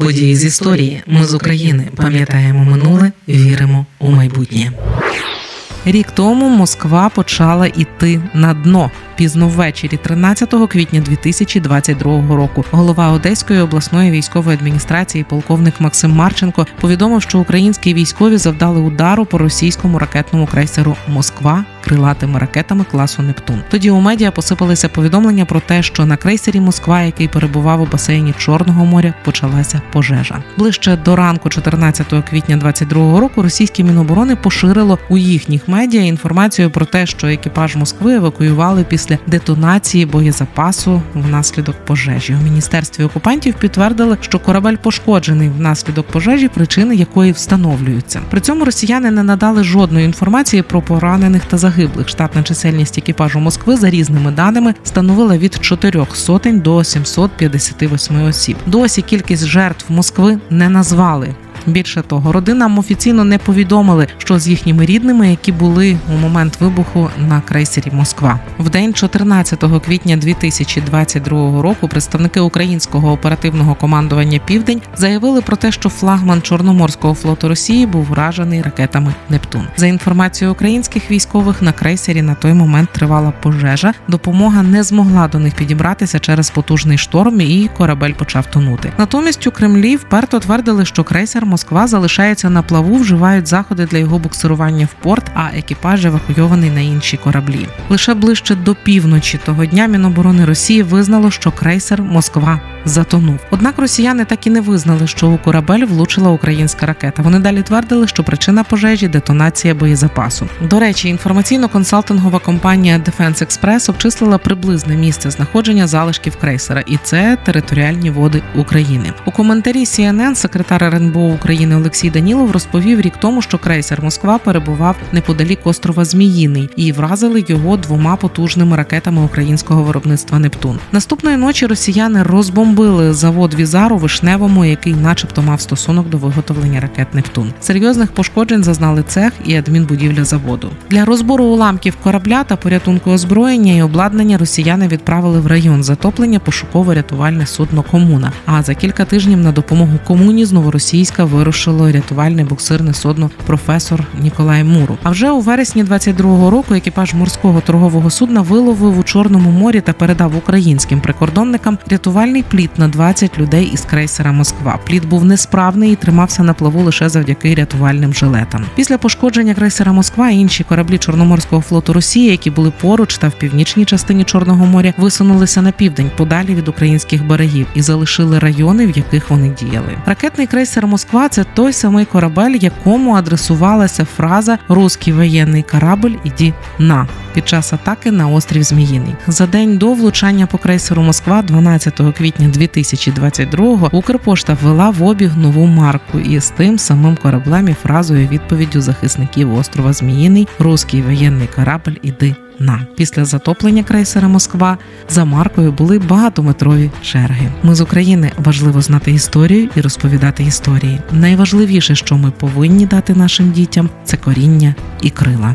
Події з історії. Ми з України пам'ятаємо минуле, віримо у майбутнє. Рік тому Москва почала йти на дно пізно ввечері, 13 квітня 2022 року. Голова Одеської обласної військової адміністрації, полковник Максим Марченко, повідомив, що українські військові завдали удару по російському ракетному крейсеру Москва крилатими ракетами класу Нептун. Тоді у медіа посипалися повідомлення про те, що на крейсері Москва, який перебував у басейні Чорного моря, почалася пожежа. Ближче до ранку, 14 квітня 2022 року, російське міноборони поширило у їхніх медіа інформацію про те, що екіпаж Москви евакуювали після детонації боєзапасу внаслідок пожежі. У міністерстві окупантів підтвердили, що корабель пошкоджений внаслідок пожежі, причини якої встановлюються. При цьому росіяни не надали жодної інформації про поранених та загиблих. Штатна чисельність екіпажу Москви за різними даними становила від 4 сотень до 758 осіб. Досі кількість жертв Москви не назвали. Більше того, родинам офіційно не повідомили, що з їхніми рідними, які були у момент вибуху на крейсері Москва, в день 14 квітня 2022 року представники українського оперативного командування Південь заявили про те, що флагман Чорноморського флоту Росії був вражений ракетами Нептун. За інформацією українських військових на крейсері на той момент тривала пожежа. Допомога не змогла до них підібратися через потужний шторм, і корабель почав тонути. Натомість у Кремлі вперто твердили, що крейсер Москва залишається на плаву, вживають заходи для його буксирування в порт, а екіпаж евакуйований на інші кораблі. Лише ближче до півночі того дня Міноборони Росії визнало, що крейсер Москва затонув. Однак росіяни так і не визнали, що у корабель влучила українська ракета. Вони далі твердили, що причина пожежі детонація боєзапасу. До речі, інформаційно-консалтингова компанія Defense Express обчислила приблизне місце знаходження залишків крейсера, і це територіальні води України. У коментарі CNN секретар РНБО України Олексій Данілов розповів рік тому, що крейсер Москва перебував неподалік острова Зміїний і вразили його двома потужними ракетами українського виробництва Нептун. Наступної ночі росіяни розбомбили завод Візар у Вишневому, який, начебто, мав стосунок до виготовлення ракет Нептун. Серйозних пошкоджень зазнали цех і адмінбудівля заводу. Для розбору уламків корабля та порятунку озброєння і обладнання росіяни відправили в район затоплення пошуково-рятувальне судно Комуна. А за кілька тижнів на допомогу Комуні з Новоросійська вирушило рятувальне буксирне судно Професор Ніколай Муру. А вже у вересні 22-го року екіпаж морського торгового судна виловив у Чорному морі та передав українським прикордонникам рятувальний плід на 20 людей із крейсера Москва. Плід був несправний і тримався на плаву лише завдяки рятувальним жилетам. Після пошкодження крейсера Москва інші кораблі Чорноморського флоту Росії, які були поруч та в північній частині Чорного моря, висунулися на південь подалі від українських берегів і залишили райони, в яких вони діяли. Ракетний крейсер Москва це той самий корабель, якому адресувалася фраза Руський воєнний корабль іді на під час атаки на острів Зміїний. За день до влучання по крейсеру Москва, 12 квітня 2022-го, Укрпошта ввела в обіг нову марку із тим самим кораблем і фразою відповіддю захисників острова Зміїний Руський воєнний корабль іди на після затоплення крейсера Москва за маркою були багатометрові черги. Ми з України важливо знати історію і розповідати історії. Найважливіше, що ми повинні дати нашим дітям, це коріння і крила.